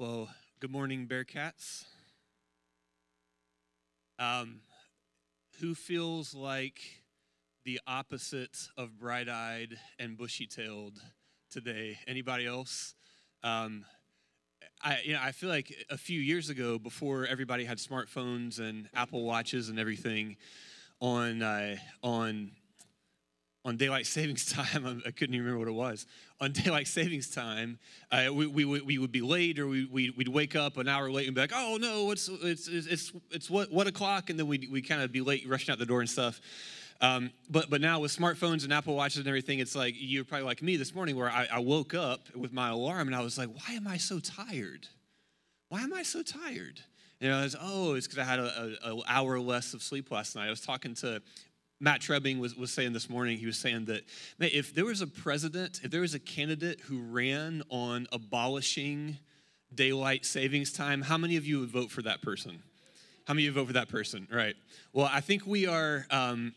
Well, good morning, Bearcats. Um, who feels like the opposite of bright-eyed and bushy-tailed today? Anybody else? Um, I, you know, I feel like a few years ago, before everybody had smartphones and Apple watches and everything, on uh, on on daylight savings time, I couldn't even remember what it was. On daylight savings time, uh, we, we, we would be late, or we, we, would wake up an hour late and be like, "Oh no, it's it's it's it's what what o'clock?" And then we we kind of be late, rushing out the door and stuff. Um, but but now with smartphones and Apple watches and everything, it's like you're probably like me this morning, where I, I woke up with my alarm and I was like, "Why am I so tired? Why am I so tired?" You know, it's, oh, it's because I had an hour less of sleep last night. I was talking to Matt Trebing was, was saying this morning, he was saying that if there was a president, if there was a candidate who ran on abolishing daylight savings time, how many of you would vote for that person? How many of you vote for that person? Right. Well, I think we are, um,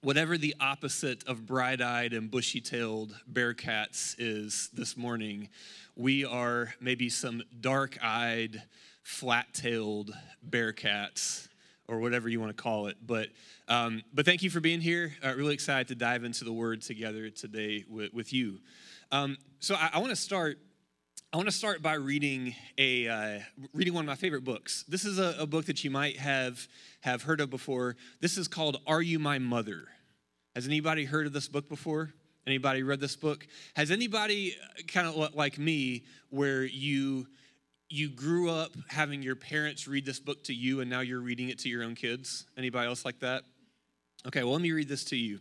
whatever the opposite of bright eyed and bushy tailed bearcats is this morning, we are maybe some dark eyed, flat tailed bearcats or whatever you want to call it. But um, but thank you for being here. Uh, really excited to dive into the Word together today with, with you. Um, so I, I want to start. I want to start by reading a uh, reading one of my favorite books. This is a, a book that you might have have heard of before. This is called "Are You My Mother?" Has anybody heard of this book before? Anybody read this book? Has anybody uh, kind of like me, where you you grew up having your parents read this book to you and now you're reading it to your own kids? Anybody else like that? Okay well let me read this to you.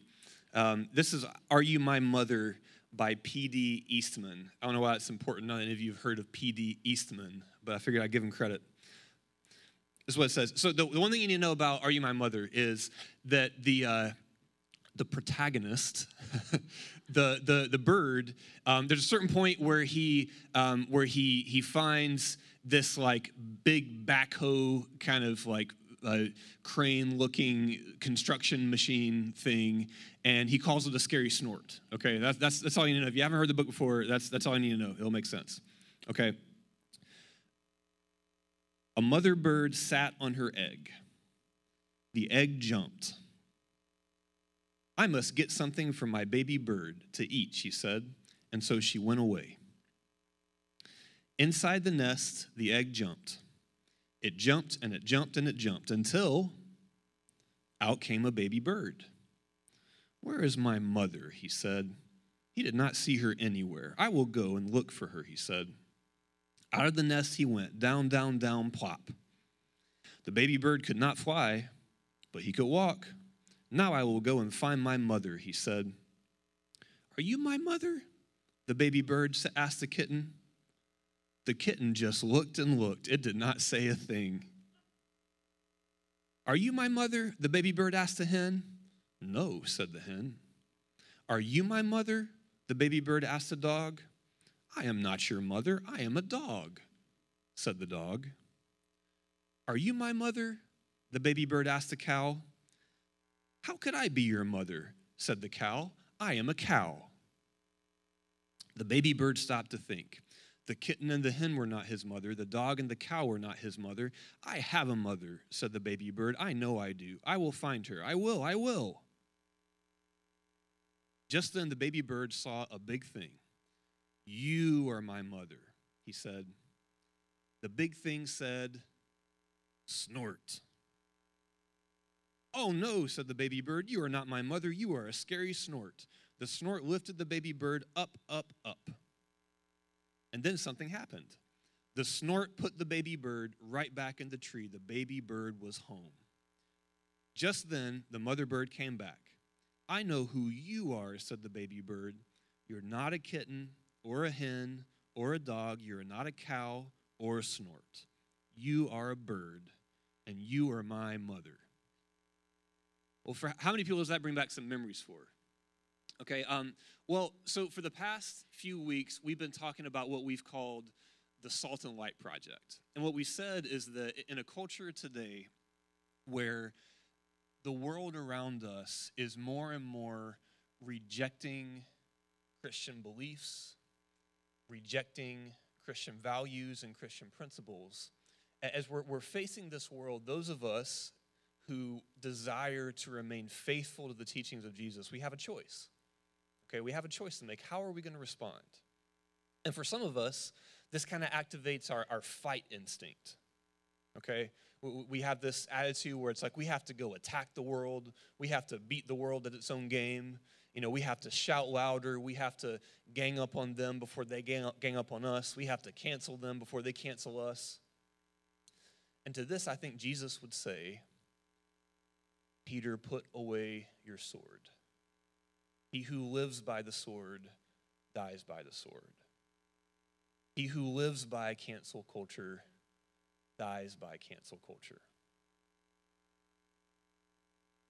Um, this is are you my mother by pd eastman. I don't know why it's important. Not any of you have heard of pd eastman but i figured i'd give him credit. This is what it says. So the, the one thing you need to know about are you my mother is that the uh, the protagonist the the the bird, um, there's a certain point where he um, where he he finds this like big backhoe kind of like uh, crane looking construction machine thing and he calls it a scary snort okay? That's, that's, that's all you need to know. If you haven't heard the book before that's, that's all you need to know. It'll make sense okay? A mother bird sat on her egg. The egg jumped I must get something for my baby bird to eat, she said, and so she went away. Inside the nest, the egg jumped. It jumped and it jumped and it jumped until out came a baby bird. Where is my mother? He said. He did not see her anywhere. I will go and look for her, he said. Out of the nest he went, down, down, down, plop. The baby bird could not fly, but he could walk. Now I will go and find my mother, he said. Are you my mother? The baby bird asked the kitten. The kitten just looked and looked. It did not say a thing. Are you my mother? The baby bird asked the hen. No, said the hen. Are you my mother? The baby bird asked the dog. I am not your mother. I am a dog, said the dog. Are you my mother? The baby bird asked the cow. How could I be your mother? said the cow. I am a cow. The baby bird stopped to think. The kitten and the hen were not his mother. The dog and the cow were not his mother. I have a mother, said the baby bird. I know I do. I will find her. I will. I will. Just then, the baby bird saw a big thing. You are my mother, he said. The big thing said, Snort. Oh no, said the baby bird, you are not my mother, you are a scary snort. The snort lifted the baby bird up, up, up. And then something happened. The snort put the baby bird right back in the tree. The baby bird was home. Just then, the mother bird came back. I know who you are, said the baby bird. You're not a kitten or a hen or a dog. You're not a cow or a snort. You are a bird, and you are my mother. Well, for how many people does that bring back some memories for? Okay, um, well, so for the past few weeks, we've been talking about what we've called the Salt and Light Project. And what we said is that in a culture today where the world around us is more and more rejecting Christian beliefs, rejecting Christian values and Christian principles, as we're, we're facing this world, those of us who desire to remain faithful to the teachings of Jesus, we have a choice. Okay, we have a choice to make. How are we going to respond? And for some of us, this kind of activates our, our fight instinct. Okay, we have this attitude where it's like we have to go attack the world, we have to beat the world at its own game. You know, we have to shout louder, we have to gang up on them before they gang up, gang up on us, we have to cancel them before they cancel us. And to this, I think Jesus would say, Peter, put away your sword. He who lives by the sword dies by the sword. He who lives by cancel culture dies by cancel culture.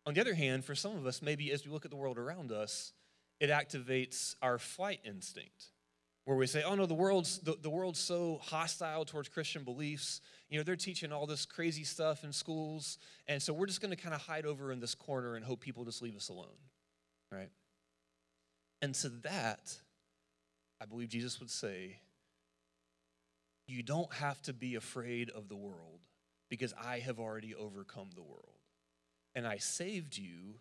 On the other hand, for some of us, maybe as we look at the world around us, it activates our flight instinct where we say, oh no, the world's, the, the world's so hostile towards Christian beliefs. You know, they're teaching all this crazy stuff in schools. And so we're just going to kind of hide over in this corner and hope people just leave us alone. Right? And to that, I believe Jesus would say, you don't have to be afraid of the world because I have already overcome the world. And I saved you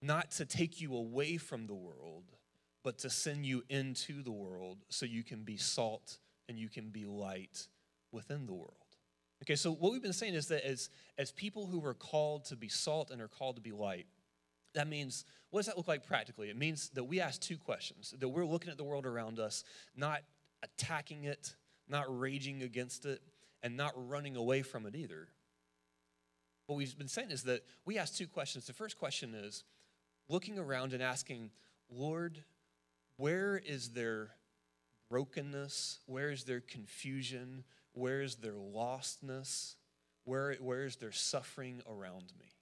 not to take you away from the world, but to send you into the world so you can be salt and you can be light within the world. Okay, so what we've been saying is that as, as people who are called to be salt and are called to be light, that means, what does that look like practically? It means that we ask two questions that we're looking at the world around us, not attacking it, not raging against it, and not running away from it either. What we've been saying is that we ask two questions. The first question is looking around and asking, Lord, where is their brokenness? Where is their confusion? Where is their lostness? Where, where is their suffering around me?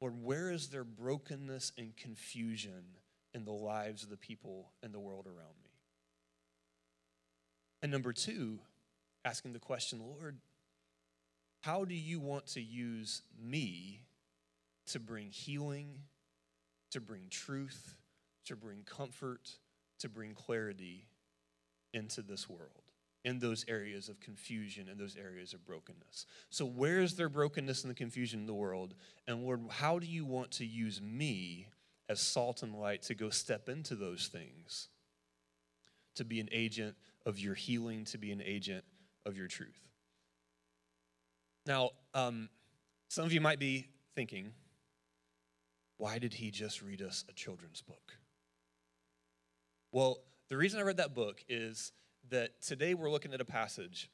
Lord, where is their brokenness and confusion in the lives of the people in the world around me? And number two, asking the question, Lord, how do you want to use me to bring healing, to bring truth, to bring comfort, to bring clarity into this world, in those areas of confusion and those areas of brokenness. So, where is there brokenness and the confusion in the world? And Lord, how do you want to use me as salt and light to go step into those things, to be an agent of your healing, to be an agent of your truth? Now, um, some of you might be thinking, why did he just read us a children's book? Well, the reason I read that book is that today we're looking at a passage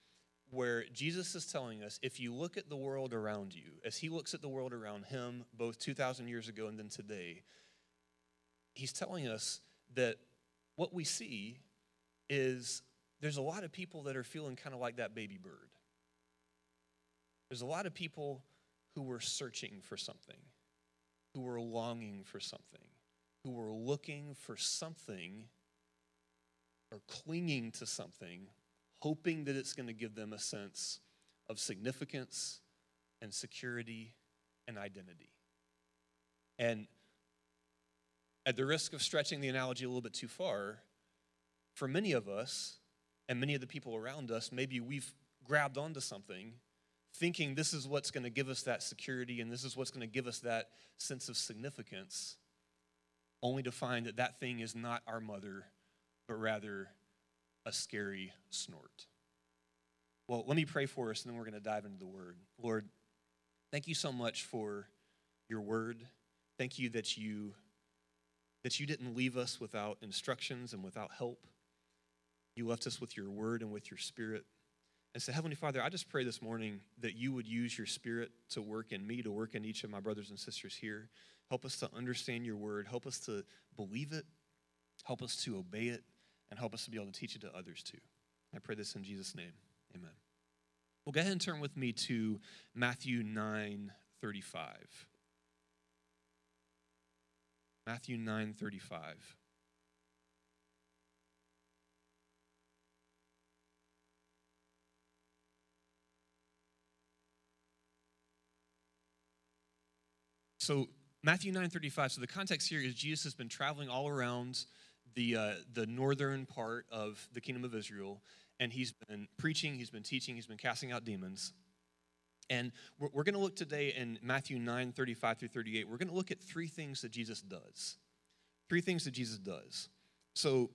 where Jesus is telling us if you look at the world around you, as he looks at the world around him, both 2,000 years ago and then today, he's telling us that what we see is there's a lot of people that are feeling kind of like that baby bird. There's a lot of people who were searching for something, who were longing for something, who were looking for something are clinging to something, hoping that it's going to give them a sense of significance and security and identity. And at the risk of stretching the analogy a little bit too far, for many of us and many of the people around us, maybe we've grabbed onto something thinking this is what's going to give us that security and this is what's going to give us that sense of significance, only to find that that thing is not our mother but rather a scary snort. Well, let me pray for us, and then we're going to dive into the word. Lord, thank you so much for your word. Thank you that you that you didn't leave us without instructions and without help. You left us with your word and with your spirit. And so, Heavenly Father, I just pray this morning that you would use your spirit to work in me, to work in each of my brothers and sisters here. Help us to understand your word. Help us to believe it. Help us to obey it and help us to be able to teach it to others too. I pray this in Jesus' name. Amen. Well, go ahead and turn with me to Matthew 9 35. Matthew 9 35. So Matthew 9:35. So the context here is Jesus has been traveling all around the, uh, the northern part of the kingdom of Israel. and he's been preaching, he's been teaching, he's been casting out demons. And we're, we're going to look today in Matthew 9 35 through 38. We're going to look at three things that Jesus does. Three things that Jesus does. So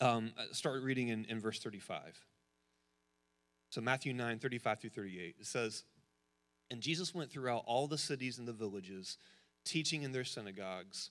um, start reading in, in verse 35. So Matthew 9 35 through 38. It says, And Jesus went throughout all the cities and the villages, teaching in their synagogues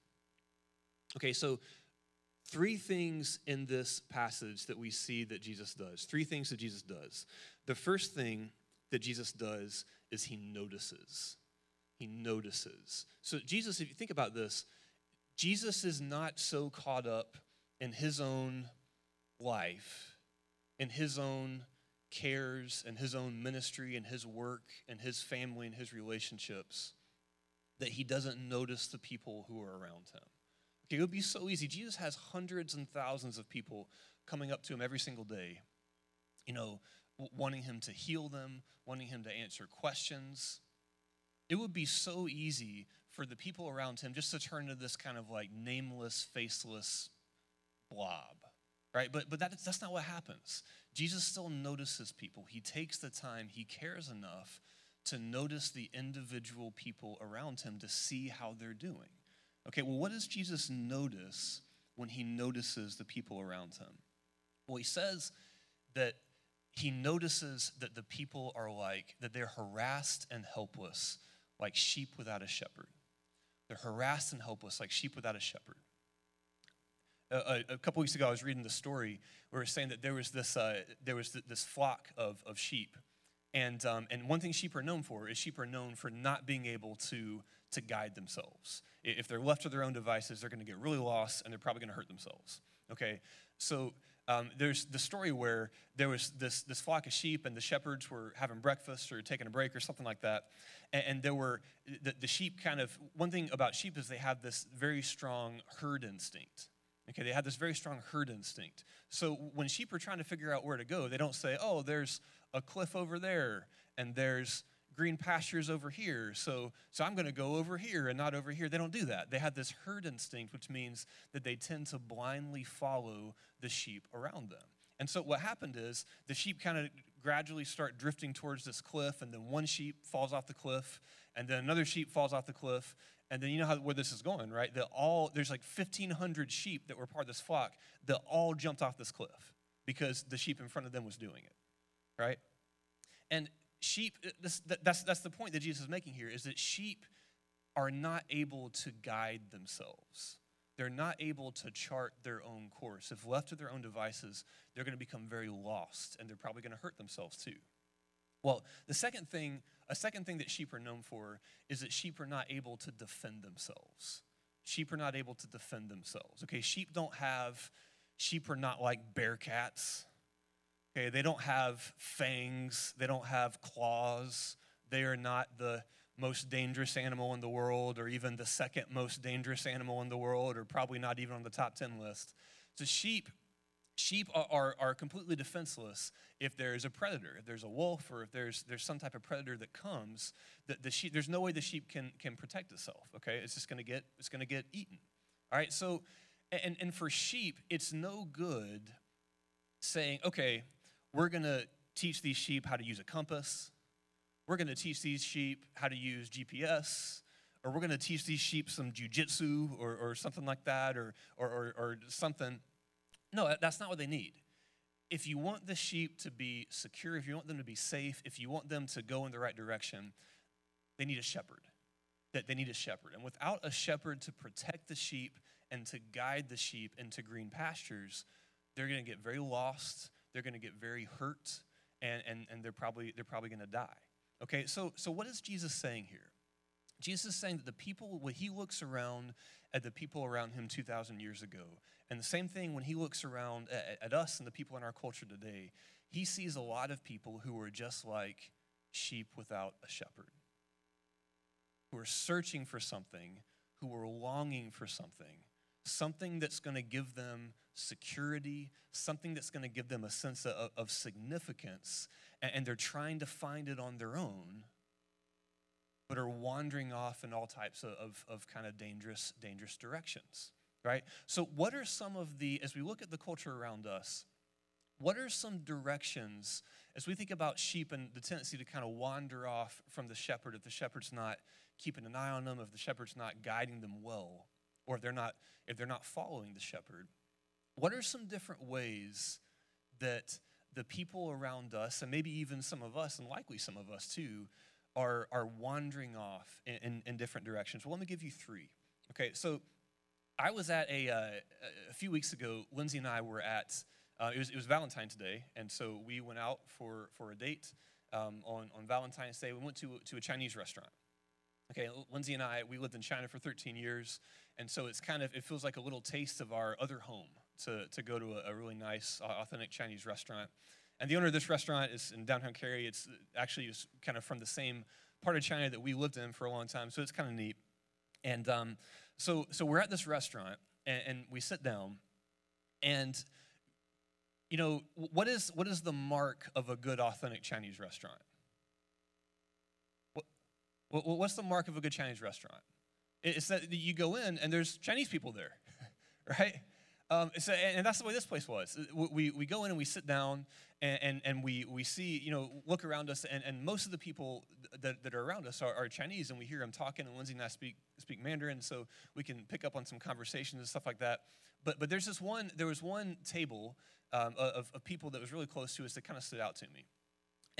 Okay, so three things in this passage that we see that Jesus does. Three things that Jesus does. The first thing that Jesus does is he notices. He notices. So, Jesus, if you think about this, Jesus is not so caught up in his own life, in his own cares, and his own ministry, and his work, and his family, and his relationships that he doesn't notice the people who are around him. It would be so easy. Jesus has hundreds and thousands of people coming up to him every single day, you know, wanting him to heal them, wanting him to answer questions. It would be so easy for the people around him just to turn into this kind of like nameless, faceless blob, right? But, but that, that's not what happens. Jesus still notices people. He takes the time, he cares enough to notice the individual people around him to see how they're doing. Okay, well, what does Jesus notice when he notices the people around him? Well, he says that he notices that the people are like, that they're harassed and helpless, like sheep without a shepherd. They're harassed and helpless, like sheep without a shepherd. A, a, couple weeks ago, I was reading the story where it was saying that there was this, uh, there was this flock of, of sheep. And, um, and one thing sheep are known for is sheep are known for not being able to, to guide themselves. If they're left to their own devices, they're going to get really lost and they're probably going to hurt themselves. Okay? So um, there's the story where there was this, this flock of sheep and the shepherds were having breakfast or taking a break or something like that. And, and there were, the, the sheep kind of, one thing about sheep is they have this very strong herd instinct. Okay, they have this very strong herd instinct. So when sheep are trying to figure out where to go, they don't say, oh, there's a cliff over there and there's green pastures over here, so, so I'm going to go over here and not over here. They don't do that. They have this herd instinct, which means that they tend to blindly follow the sheep around them. And so what happened is the sheep kind of gradually start drifting towards this cliff, and then one sheep falls off the cliff, and then another sheep falls off the cliff, and then you know how, where this is going, right? That all there's like 1,500 sheep that were part of this flock that all jumped off this cliff because the sheep in front of them was doing it, right? And sheep, uh, this, that's, that's the point that Jesus is making here, is that sheep are not able to guide themselves. They're not able to chart their own course. If left to their own devices, they're going to become very lost and they're probably going to hurt themselves too. Well, the second thing, a second thing that sheep are known for is that sheep are not able to defend themselves. Sheep are not able to defend themselves. Okay, sheep don't have, sheep are not like bear cats Okay, they don't have fangs, they don't have claws, they are not the most dangerous animal in the world, or even the second most dangerous animal in the world, or probably not even on the top 10 list. So, sheep. Sheep are, are, are completely defenseless if there's a predator, if there's a wolf, or if there's, there's some type of predator that comes. The, the sheep, there's no way the sheep can, can protect itself. Okay, it's just to get it's to get eaten. All right, so and and for sheep, it's no good saying, okay, we're going to teach these sheep how to use a compass. We're going to teach these sheep how to use GPS. Or we're going to teach these sheep some jujitsu or, or something like that or, or, or, or something. No, that's not what they need. If you want the sheep to be secure, if you want them to be safe, if you want them to go in the right direction, they need a shepherd. That they need a shepherd. And without a shepherd to protect the sheep and to guide the sheep into green pastures, they're going to get very lost they're going to get very hurt, and, and, and they're probably, they're probably going to die. Okay, so, so what is Jesus saying here? Jesus is saying that the people, when he looks around at the people around him 2,000 years ago, and the same thing when he looks around at, at us and the people in our culture today, he sees a lot of people who are just like sheep without a shepherd, who are searching for something, who are longing for something, something that's going to give them security, something that's going to give them a sense of, of significance, and, they're trying to find it on their own but are wandering off in all types of, of, of, kind of dangerous, dangerous directions, right? So, what are some of the, as we look at the culture around us, what are some directions as we think about sheep and the tendency to kind of wander off from the shepherd if the shepherd's not keeping an eye on them, if the shepherd's not guiding them well, or if they're not, if they're not following the shepherd? What are some different ways that the people around us, and maybe even some of us, and likely some of us too, are, are wandering off in, in, in different directions. Well, let me give you three. Okay, so I was at a, uh, a few weeks ago, Lindsay and I were at, uh, it, was, it was Valentine's Day, and so we went out for, for a date um, on, on Valentine's Day. We went to, to a Chinese restaurant. Okay, Lindsay and I, we lived in China for 13 years, and so it's kind of, it feels like a little taste of our other home to, to go to a, a really nice, authentic Chinese restaurant. And the owner of this restaurant is in downtown Cary. It's actually is kind of from the same part of China that we lived in for a long time, so it's kind of neat. And um, so, so we're at this restaurant, and, and we sit down, and you know what is what is the mark of a good authentic Chinese restaurant? What, what's the mark of a good Chinese restaurant? It's that you go in and there's Chinese people there, right? Um, so, and that's the way this place was. We, we go in and we sit down and, and, and we, we see, you know, look around us, and, and most of the people that, that are around us are, are Chinese, and we hear them talking, and Lindsay and I speak, speak Mandarin, so we can pick up on some conversations and stuff like that. But, but there's this one, there was one table um, of, of people that was really close to us that kind of stood out to me.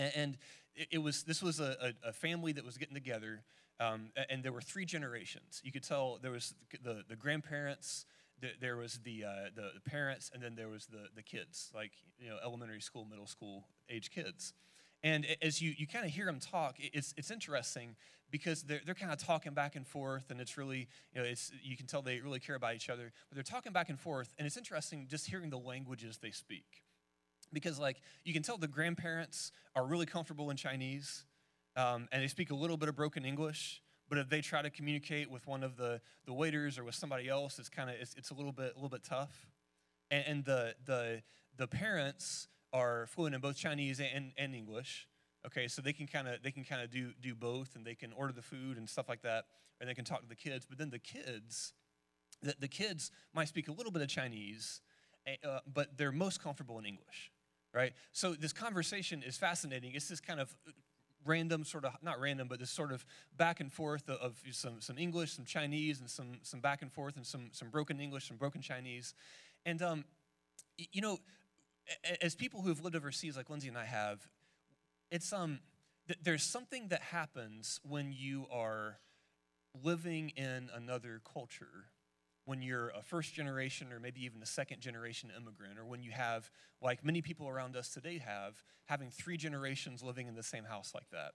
And, and it, it, was, this was a, a, family that was getting together, um, and there were three generations. You could tell there was the, the grandparents, there was the, uh, the, the parents, and then there was the the kids, like you know elementary school, middle school age kids. And as you, you kind of hear them talk, it's, it's interesting because they're, they're kind of talking back and forth, and it's really, you know, it's, you can tell they really care about each other, but they're talking back and forth, and it's interesting just hearing the languages they speak. Because, like, you can tell the grandparents are really comfortable in Chinese, um, and they speak a little bit of broken English, but if they try to communicate with one of the, the waiters or with somebody else, it's kind of it's, it's, a little bit a little bit tough. And, and, the the the parents are fluent in both Chinese and, and English. Okay, so they can kind of they can kind of do do both, and they can order the food and stuff like that, and they can talk to the kids. But then the kids, the, the kids might speak a little bit of Chinese, eh, uh, but they're most comfortable in English right? So this conversation is fascinating. It's this kind of random sort of not random but this sort of back and forth of, some, some english some chinese and some, some back and forth and some, some broken english some broken chinese and um, you know as people who have lived overseas like lindsay and i have it's um there's something that happens when you are living in another culture when you're a first generation or maybe even a second generation immigrant, or when you have, like many people around us today have, having three generations living in the same house like that.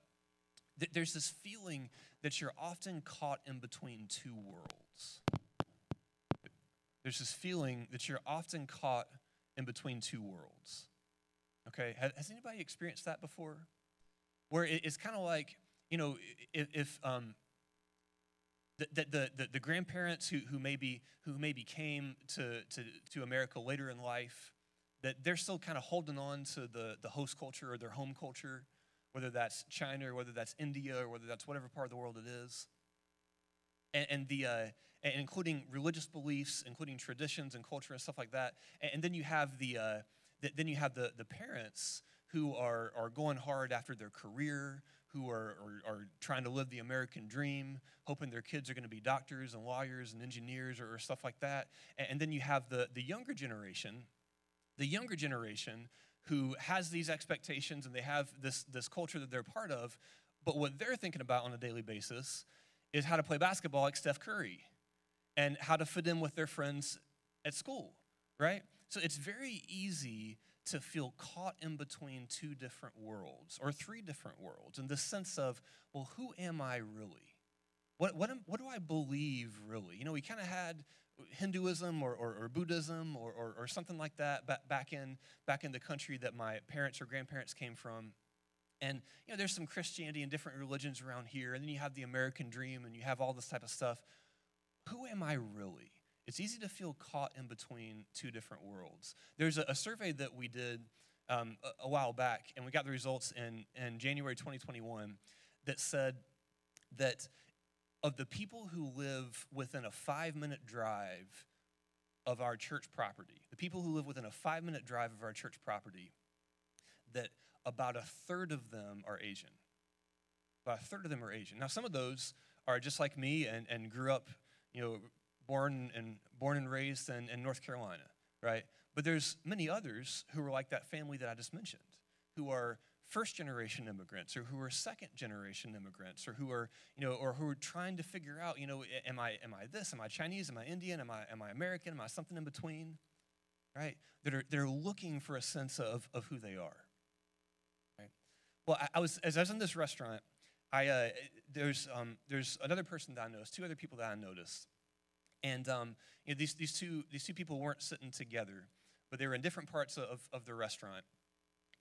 There's this feeling that you're often caught in between two worlds. There's this feeling that you're often caught in between two worlds. Okay, has anybody experienced that before? Where it's kind of like, you know, if, if the, the, the, the, grandparents who, who, maybe, who maybe came to, to, to America later in life, that they're still kind of holding on to the, the host culture or their home culture, whether that's China or whether that's India or whether that's whatever part of the world it is. And, and the, uh, and including religious beliefs, including traditions and culture and stuff like that. And, and then you have the, uh, the, then you have the, the parents who are, are going hard after their career, who are, are, are, trying to live the American dream, hoping their kids are going to be doctors and lawyers and engineers or, or stuff like that. And, and, then you have the, the younger generation, the younger generation who has these expectations and they have this, this culture that they're part of, but what they're thinking about on a daily basis is how to play basketball like Steph Curry and how to fit in with their friends at school, right? So it's very easy to feel caught in between two different worlds or three different worlds in the sense of, well, who am I really? What, what, am, what do I believe really? You know, we kind of had Hinduism or, or, or Buddhism or, or, or, something like that back, back, in, back in the country that my parents or grandparents came from. And, you know, there's some Christianity and different religions around here. And then you have the American dream and you have all this type of stuff. Who am I really? It's easy to feel caught in between two different worlds. There's a, a survey that we did um, a, a, while back, and we got the results in, in January 2021 that said that of the people who live within a five minute drive of our church property, the people who live within a five minute drive of our church property, that about a third of them are Asian. About a third of them are Asian. Now, some of those are just like me and, and grew up, you know, born and born and raised in, in North Carolina, right? But there's many others who are like that family that I just mentioned, who are first generation immigrants or who are second generation immigrants or who are you know or who are trying to figure out you know am i am i this? Am i chinese? Am i indian? Am i am i american? Am i something in between? Right? That are they're looking for a sense of of who they are. Right? Well i, I was as i was in this restaurant i uh, there's um, there's another person that i noticed two other people that i noticed and um, you know, these, these, two, these two people weren't sitting together but they were in different parts of, of the restaurant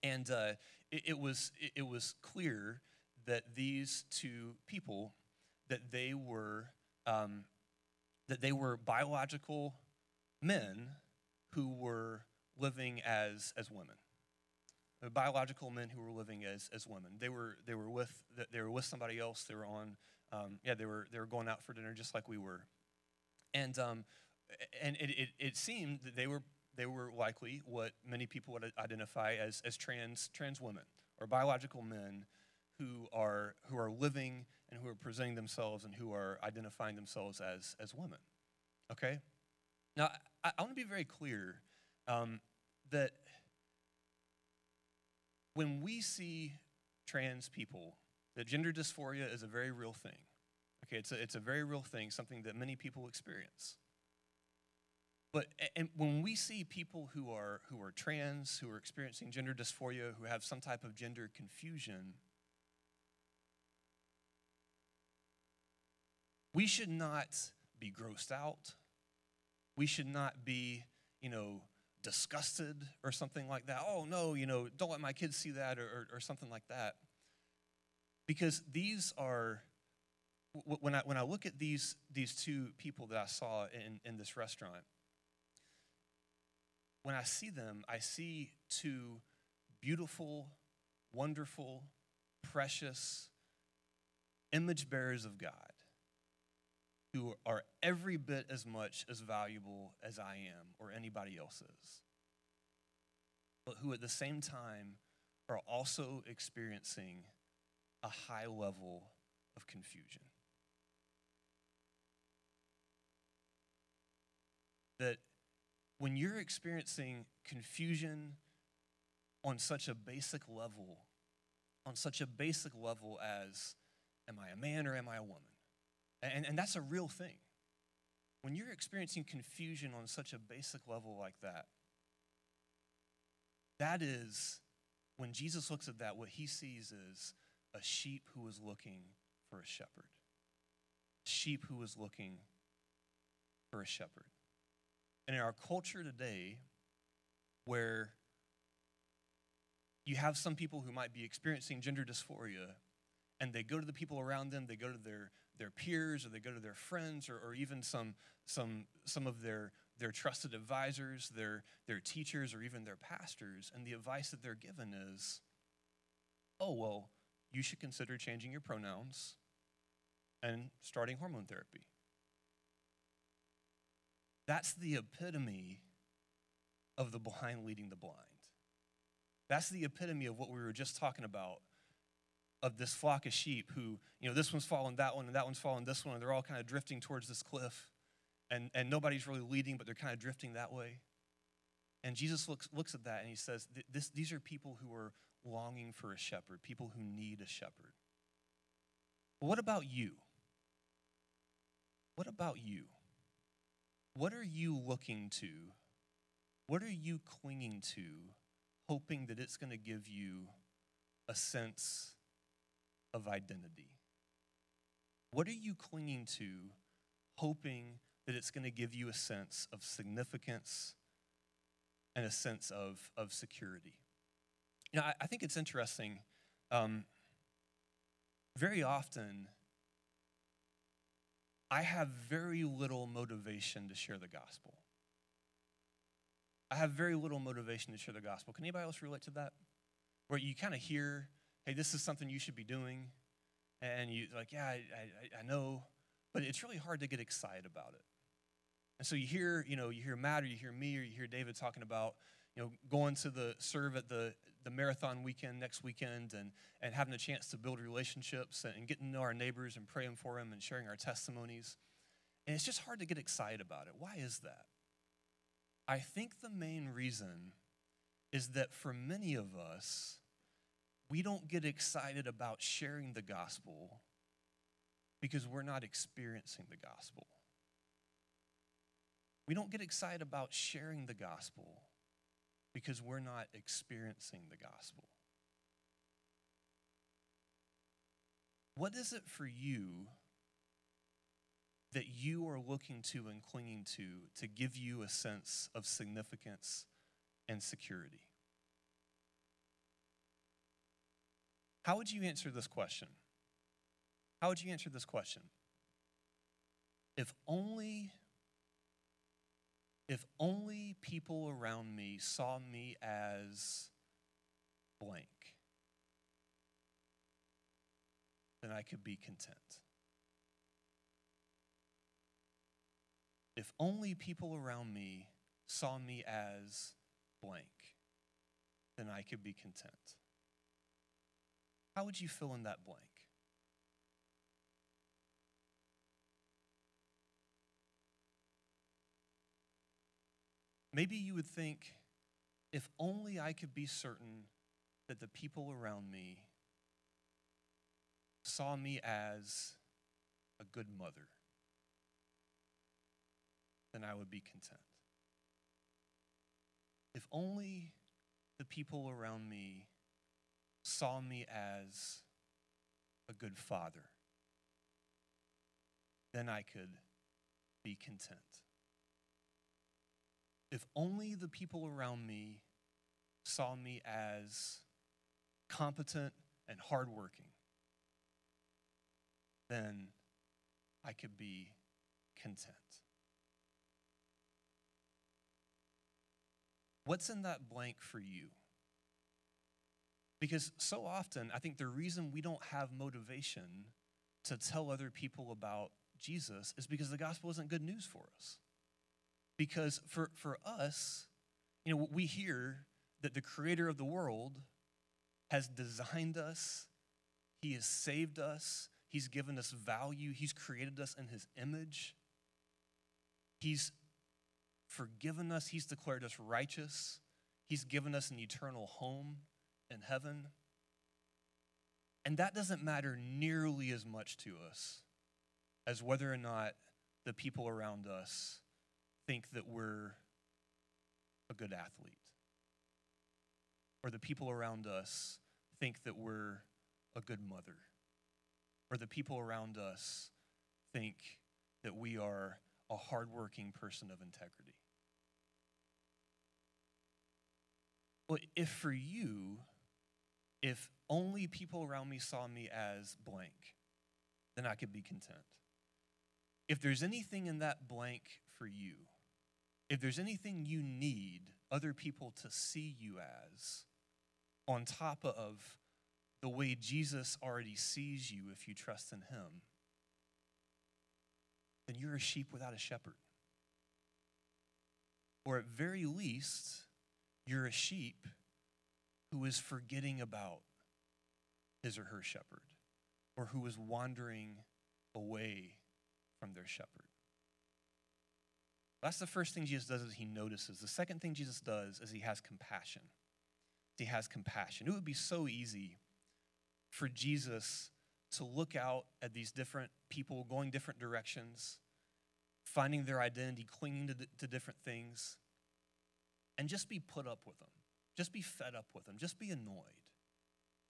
and uh, it, it, was, it, it was clear that these two people, that they were, um, that they were biological men who were living as, as women. biological men who were living as, as women. They were, they, were with, they were with somebody else. They were on, um, yeah, they were, they were going out for dinner just like we were. And, um, and it, it, it seemed that they were they were likely what many people would identify as, as trans, trans women or biological men who are, who are living and who are presenting themselves and who are identifying themselves as, as women. Okay? Now, I, I want to be very clear um, that when we see trans people, that gender dysphoria is a very real thing. Okay, it's a, it's a very real thing, something that many people experience. But and when we see people who are who are trans, who are experiencing gender dysphoria, who have some type of gender confusion, we should not be grossed out. We should not be, you know, disgusted or something like that. Oh no, you know, don't let my kids see that or, or, or something like that. Because these are when I when I look at these these two people that I saw in, in this restaurant, when I see them, I see two beautiful, wonderful, precious image bearers of God who are every bit as much as valuable as I am or anybody else is, but who at the same time are also experiencing a high level of confusion. That when you're experiencing confusion on such a basic level, on such a basic level as, am I a man or am I a woman? And, and that's a real thing. When you're experiencing confusion on such a basic level like that, that is, when Jesus looks at that, what he sees is a sheep who is looking for a shepherd. Sheep who is looking for a shepherd. And in our culture today, where you have some people who might be experiencing gender dysphoria, and they go to the people around them, they go to their, their peers, or they go to their friends, or, or even some, some, some of their, their trusted advisors, their, their teachers, or even their pastors, and the advice that they're given is, oh, well, you should consider changing your pronouns and starting hormone therapy. That's the epitome of the blind leading the blind. That's the epitome of what we were just talking about of this flock of sheep who, you know, this one's following that one and that one's following this one, and they're all kind of drifting towards this cliff. And, and nobody's really leading, but they're kind of drifting that way. And Jesus looks, looks at that and he says, this, These are people who are longing for a shepherd, people who need a shepherd. But what about you? What about you? What are you looking to? What are you clinging to, hoping that it's going to give you a sense of identity? What are you clinging to, hoping that it's going to give you a sense of significance and a sense of, of security? You know, I, I think it's interesting. Um, very often, I have very little motivation to share the gospel. I have very little motivation to share the gospel. Can anybody else relate to that? Where you kind of hear, hey, this is something you should be doing, and you like, yeah, I, I, I know, but it's really hard to get excited about it. And so you hear, you know, you hear Matt or you hear me or you hear David talking about, you know, going to the serve at the the marathon weekend next weekend and, and having a chance to build relationships and, getting to know our neighbors and praying for them and sharing our testimonies. And it's just hard to get excited about it. Why is that? I think the main reason is that for many of us, we don't get excited about sharing the gospel because we're not experiencing the gospel. We don't get excited about sharing the gospel because we're not experiencing the gospel. What is it for you that you are looking to and clinging to to give you a sense of significance and security? How would you answer this question? How would you answer this question? If only if only people around me saw me as blank, then I could be content. If only people around me saw me as blank, then I could be content. How would you fill in that blank? Maybe you would think, if only I could be certain that the people around me saw me as a good mother, then I would be content. If only the people around me saw me as a good father, then I could be content. If only the people around me saw me as competent and hardworking, then I could be content. What's in that blank for you? Because so often, I think the reason we don't have motivation to tell other people about Jesus is because the gospel isn't good news for us. Because for, for us, you know, we hear that the creator of the world has designed us, he has saved us, he's given us value, he's created us in his image, he's forgiven us, he's declared us righteous, he's given us an eternal home in heaven. And that doesn't matter nearly as much to us as whether or not the people around us think that we're a good athlete, or the people around us think that we're a good mother, or the people around us think that we are a hardworking person of integrity. Well, if for you, if only people around me saw me as blank, then I could be content. If there's anything in that blank for you, if there's anything you need other people to see you as, on top of the way Jesus already sees you if you trust in Him, then you're a sheep without a shepherd. Or at very least, you're a sheep who is forgetting about his or her shepherd, or who is wandering away from their shepherd. That's the first thing Jesus does is he notices. The second thing Jesus does is he has compassion. He has compassion. It would be so easy for Jesus to look out at these different people going different directions, finding their identity, clinging to, to different things, and just be put up with them, just be fed up with them, just be annoyed.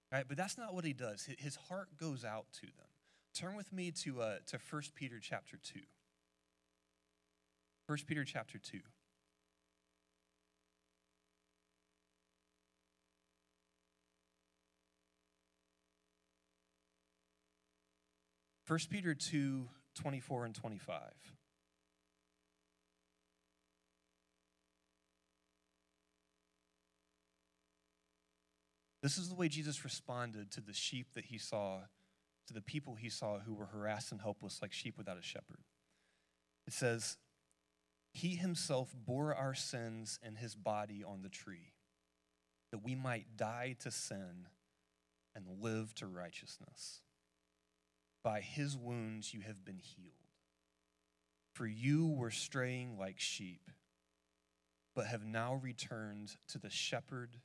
Right? But that's not what he does. His heart goes out to them turn with me to, uh, to 1 Peter chapter 2. 1 Peter chapter 2. First Peter 2, 24 and 25. This is the way Jesus responded to the sheep that he saw, to the people he saw who were harassed and helpless like sheep without a shepherd. It says, He himself bore our sins in his body on the tree, that we might die to sin and live to righteousness. By his wounds you have been healed. For you were straying like sheep, but have now returned to the shepherd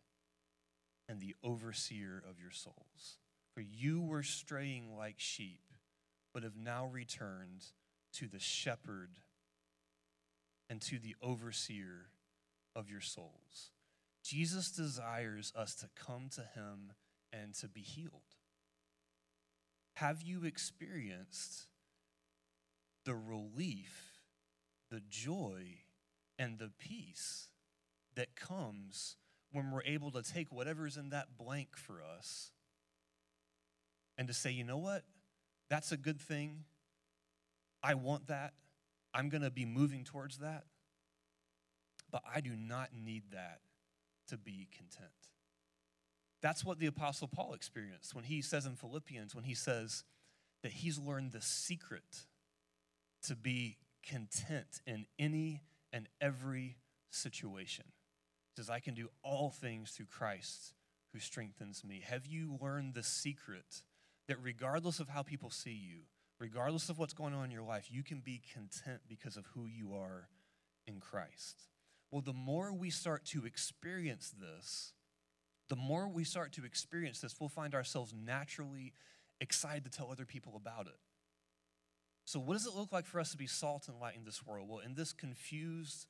and the overseer of your souls. For you were straying like sheep, but have now returned to the shepherd and to the overseer of your souls. Jesus desires us to come to him and to be healed. Have you experienced the relief, the joy, and the peace that comes when we're able to take whatever's in that blank for us and to say, you know what? That's a good thing. I want that. I'm going to be moving towards that. But I do not need that to be content. That's what the Apostle Paul experienced when he says in Philippians, when he says that he's learned the secret to be content in any and every situation says, I can do all things through Christ who strengthens me. Have you learned the secret that regardless of how people see you, regardless of what's going on in your life, you can be content because of who you are in Christ? Well, the more we start to experience this, the more we start to experience this, we'll find ourselves naturally excited to tell other people about it. So, what does it look like for us to be salt and light in this world? Well, in this confused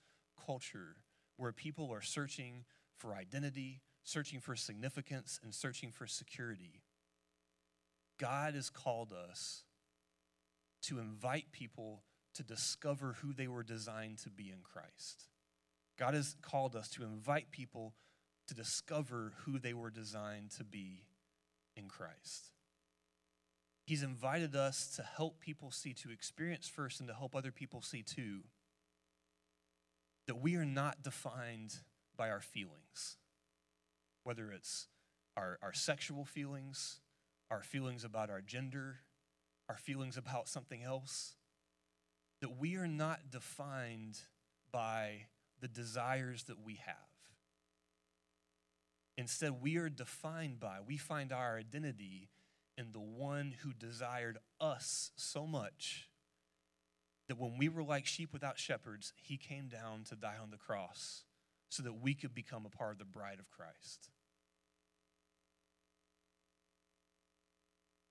culture, where people are searching for identity, searching for significance, and searching for security. God has called us to invite people to discover who they were designed to be in Christ. God has called us to invite people to discover who they were designed to be in Christ. He's invited us to help people see, to experience first, and to help other people see too that we are not defined by our feelings, whether it's our, our sexual feelings, our feelings about our gender, our feelings about something else, that we are not defined by the desires that we have. Instead, we are defined by, we find our identity in the one who desired us so much that when we were like sheep without shepherds, he came down to die on the cross so that we could become a part of the bride of Christ.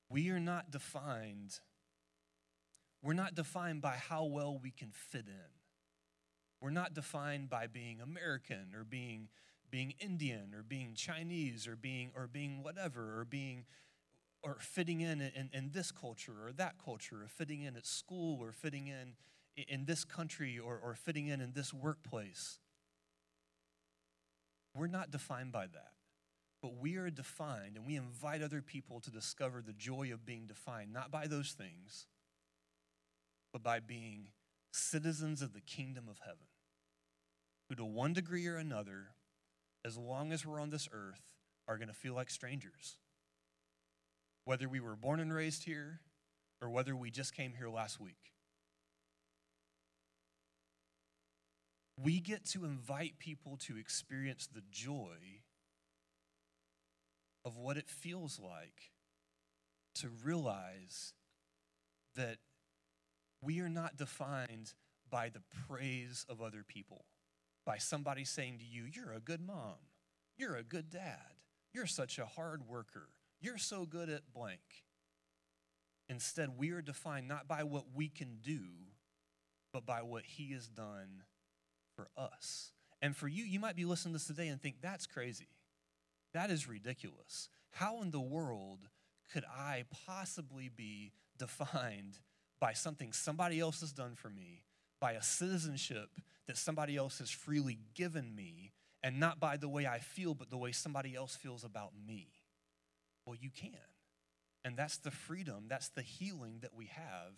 We are not defined, we're not defined by how well we can fit in. We're not defined by being American or being, being Indian or being Chinese or being, or being whatever or being or fitting in, in in this culture or that culture, or fitting in at school, or fitting in in this country, or, or fitting in in this workplace. We're not defined by that, but we are defined, and we invite other people to discover the joy of being defined, not by those things, but by being citizens of the kingdom of heaven, who, to one degree or another, as long as we're on this earth, are going to feel like strangers whether we were born and raised here or whether we just came here last week. We get to invite people to experience the joy of what it feels like to realize that we are not defined by the praise of other people, by somebody saying to you, You're a good mom, you're a good dad, you're such a hard worker, you're so good at blank. Instead, we are defined not by what we can do, but by what He has done for us. And for you, you might be listening to this today and think, that's crazy. That is ridiculous. How in the world could I possibly be defined by something somebody else has done for me, by a citizenship that somebody else has freely given me, and not by the way I feel, but the way somebody else feels about me. Well, you can. And that's the freedom, that's the healing that we have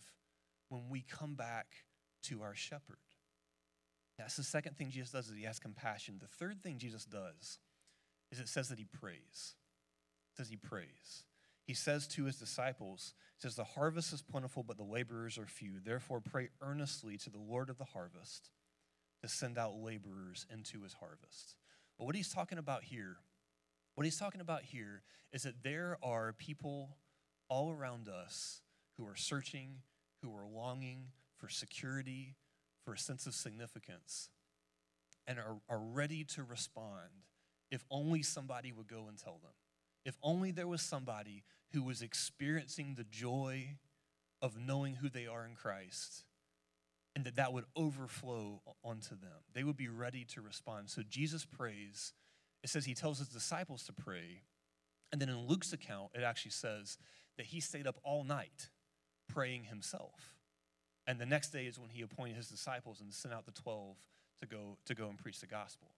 when we come back to our shepherd. That's the second thing Jesus does is he has compassion. The third thing Jesus does is it says that he prays. It says he prays. He says to his disciples, says, The harvest is plentiful, but the laborers are few. Therefore, pray earnestly to the Lord of the harvest to send out laborers into his harvest. But what he's talking about here, what he's talking about here is that there are people all around us who are searching, who are longing for security, for a sense of significance, and are, are ready to respond if only somebody would go and tell them. If only there was somebody who was experiencing the joy of knowing who they are in Christ and that that would overflow onto them. They would be ready to respond. So Jesus prays. It says he tells his disciples to pray. And then in Luke's account, it actually says that he stayed up all night praying himself. And the next day is when he appointed his disciples and sent out the 12 to go, to go and preach the gospel.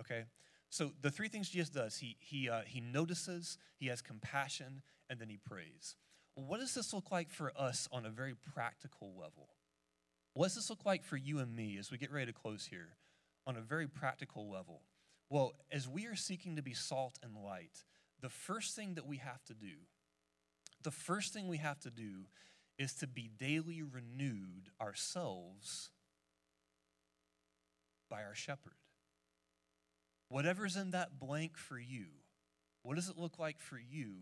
Okay? So the three things Jesus does he, he, uh, he notices, he has compassion, and then he prays. What does this look like for us on a very practical level? What does this look like for you and me as we get ready to close here on a very practical level? Well, as we are seeking to be salt and light, the first thing that we have to do, the first thing we have to do is to be daily renewed ourselves by our shepherd. Whatever's in that blank for you, what does it look like for you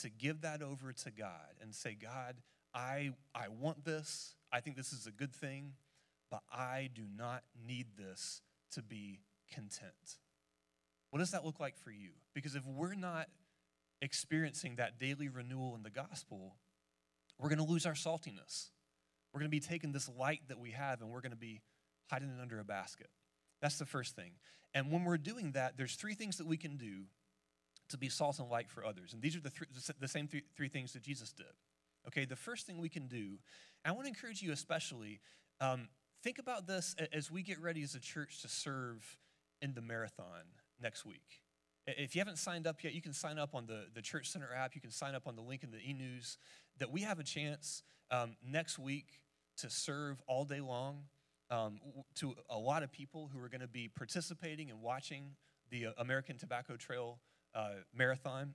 to give that over to God and say, God, I, I want this. I think this is a good thing, but I do not need this to be content. What does that look like for you? Because if we're not experiencing that daily renewal in the gospel, we're going to lose our saltiness. We're going to be taking this light that we have and we're going to be hiding it under a basket. That's the first thing. And when we're doing that, there's three things that we can do to be salt and light for others. And these are the, th- the same three, three things that Jesus did. Okay, the first thing we can do, I want to encourage you especially, um, think about this as we get ready as a church to serve in the marathon next week. If you haven't signed up yet, you can sign up on the, the Church Center app. You can sign up on the link in the e news that we have a chance um, next week to serve all day long um, to a lot of people who are going to be participating and watching the uh, American Tobacco Trail uh, Marathon.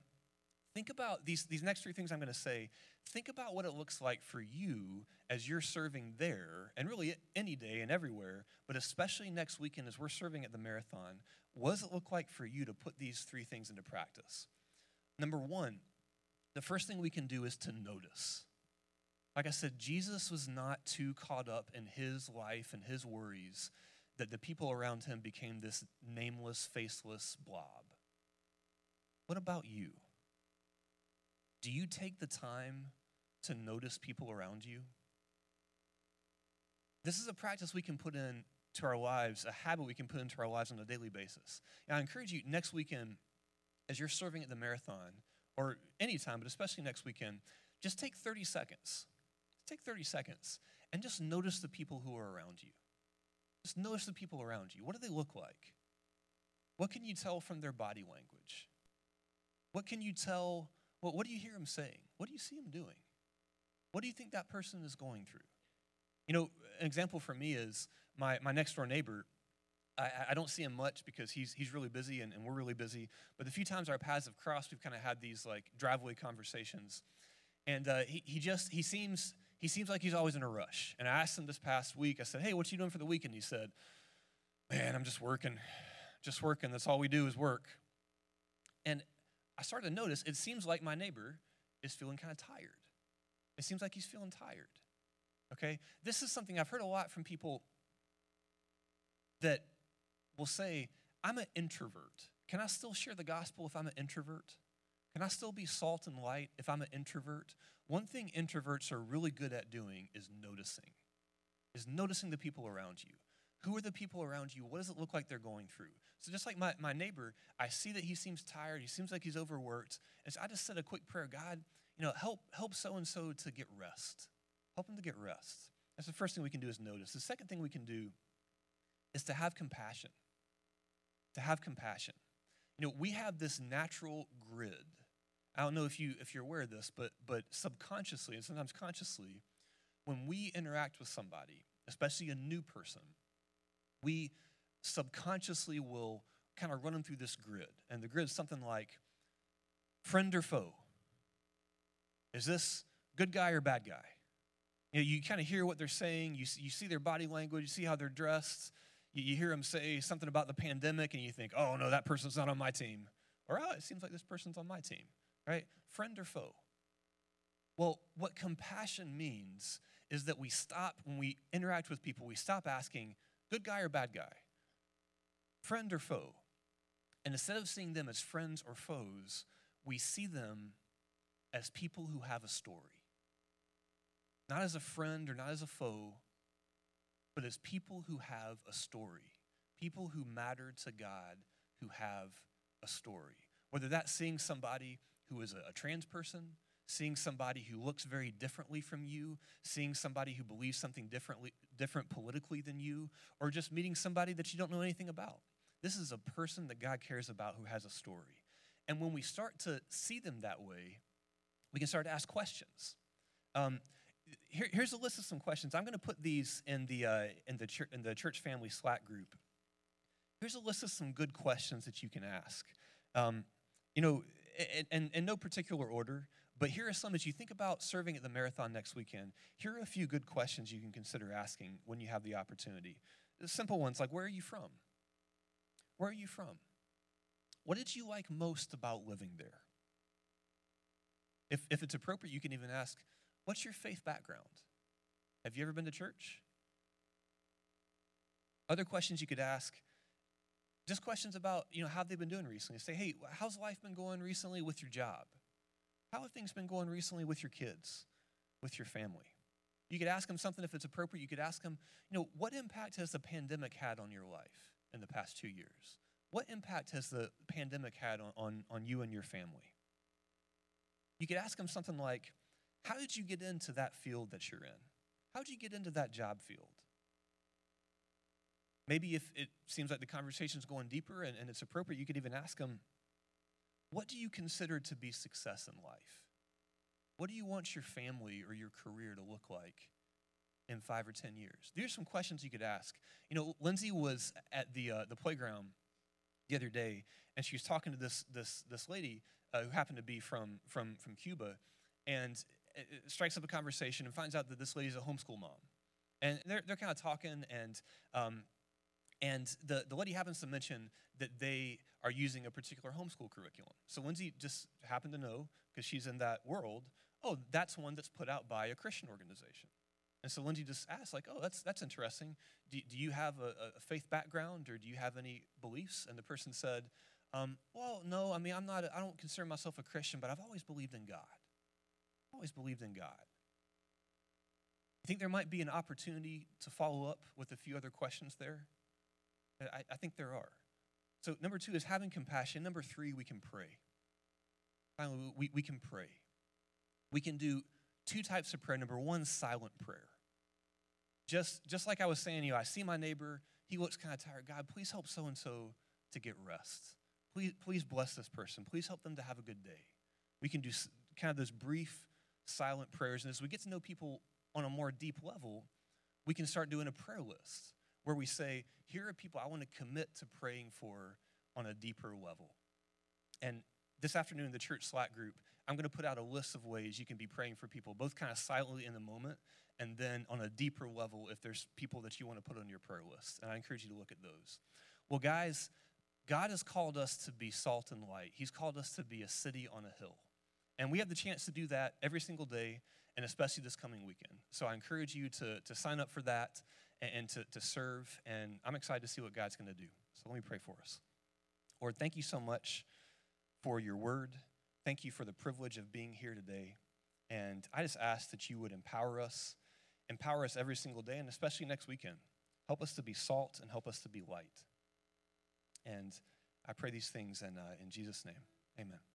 Think about these, these next three things I'm going to say. Think about what it looks like for you as you're serving there, and really any day and everywhere, but especially next weekend as we're serving at the marathon. What does it look like for you to put these three things into practice? Number one, the first thing we can do is to notice. Like I said, Jesus was not too caught up in his life and his worries that the people around him became this nameless, faceless blob. What about you? Do you take the time to notice people around you? This is a practice we can put in to our lives, a habit we can put into our lives on a daily basis. And I encourage you next weekend, as you're serving at the marathon, or anytime, but especially next weekend, just take 30 seconds Take 30 seconds and just notice the people who are around you. Just notice the people around you. What do they look like? What can you tell from their body language? What can you tell? What, what do you hear them saying? What do you see them doing? What do you think that person is going through? You know, an example for me is my, my next door neighbor. I, I don't see him much because he's, he's really busy and, and we're really busy. But the few times our paths have crossed, we've kind of had these like driveway conversations. And uh, he, he just, he seems, he seems like he's always in a rush. And I asked him this past week, I said, Hey, what you doing for the weekend? He said, Man, I'm just working, just working. That's all we do is work. And I started to notice it seems like my neighbor is feeling kind of tired. It seems like he's feeling tired. Okay? This is something I've heard a lot from people that will say, I'm an introvert. Can I still share the gospel if I'm an introvert? Can I still be salt and light if I'm an introvert? One thing introverts are really good at doing is noticing, is noticing the people around you. Who are the people around you? What does it look like they're going through? So, just like my, my neighbor, I see that he seems tired. He seems like he's overworked. And so I just said a quick prayer God, you know, help help so and so to get rest. Help them to get rest. That's the first thing we can do is notice. The second thing we can do is to have compassion. To have compassion. You know, we have this natural grid. I don't know if you if you're aware of this, but but subconsciously and sometimes consciously, when we interact with somebody, especially a new person, we subconsciously will kind of run them through this grid. And the grid is something like friend or foe. Is this good guy or bad guy? You, know, you kind of hear what they're saying, you, you see their body language, you see how they're dressed, you, you hear them say something about the pandemic, and you think, oh no, that person's not on my team. Or, oh, it seems like this person's on my team, right? Friend or foe? Well, what compassion means is that we stop, when we interact with people, we stop asking, good guy or bad guy? Friend or foe? And instead of seeing them as friends or foes, we see them as people who have a story. Not as a friend or not as a foe, but as people who have a story. People who matter to God who have a story. Whether that's seeing somebody who is a, a trans person, seeing somebody who looks very differently from you, seeing somebody who believes something differently, different politically than you, or just meeting somebody that you don't know anything about. This is a person that God cares about who has a story. And when we start to see them that way, we can start to ask questions. Um, here, here's a list of some questions. I'm going to put these in the, uh, in, the church, in the church family Slack group. Here's a list of some good questions that you can ask. Um, you know, in, in no particular order, but here are some as you think about serving at the marathon next weekend. Here are a few good questions you can consider asking when you have the opportunity. Simple ones like, where are you from? Where are you from? What did you like most about living there? If, if it's appropriate, you can even ask, what's your faith background? Have you ever been to church? Other questions you could ask, just questions about, you know, how they've been doing recently. Say, hey, how's life been going recently with your job? How have things been going recently with your kids, with your family? You could ask them something if it's appropriate. You could ask them, you know, what impact has the pandemic had on your life in the past two years? What impact has the pandemic had on, on, on you and your family? You could ask them something like, How did you get into that field that you're in? How did you get into that job field? Maybe if it seems like the conversation's going deeper and, and it's appropriate, you could even ask them, What do you consider to be success in life? What do you want your family or your career to look like in five or 10 years? These are some questions you could ask. You know, Lindsay was at the, uh, the playground the other day, and she was talking to this, this, this lady uh, who happened to be from, from, from Cuba, and it, it strikes up a conversation and finds out that this lady's a homeschool mom. And they're, they're kind of talking, and, um, and the, the lady happens to mention that they are using a particular homeschool curriculum. So Lindsay just happened to know, because she's in that world, oh, that's one that's put out by a Christian organization. And so Lindsay just asked, like, oh, that's, that's interesting. Do, do you have a, a faith background or do you have any beliefs? And the person said, um, well, no, I mean, I'm not, I don't consider myself a Christian, but I've always believed in God. I've Always believed in God. I think there might be an opportunity to follow up with a few other questions there. I, I think there are. So, number two is having compassion. Number three, we can pray. Finally, we, we can pray. We can do two types of prayer. Number one, silent prayer. Just, just like I was saying, you I see my neighbor, he looks kind of tired. God, please help so and so to get rest. Please, please bless this person. Please help them to have a good day. We can do kind of those brief, silent prayers. And as we get to know people on a more deep level, we can start doing a prayer list where we say, here are people I want to commit to praying for on a deeper level. And this afternoon the church Slack group, I'm going to put out a list of ways you can be praying for people, both kind of silently in the moment and then on a deeper level if there's people that you want to put on your prayer list. And I encourage you to look at those. Well, guys, God has called us to be salt and light. He's called us to be a city on a hill. And we have the chance to do that every single day, and especially this coming weekend. So I encourage you to, to sign up for that and, and to, to serve. And I'm excited to see what God's going to do. So let me pray for us. Lord, thank you so much for your word. Thank you for the privilege of being here today. And I just ask that you would empower us, empower us every single day, and especially next weekend. Help us to be salt and help us to be light. And I pray these things in, uh, in Jesus' name. Amen.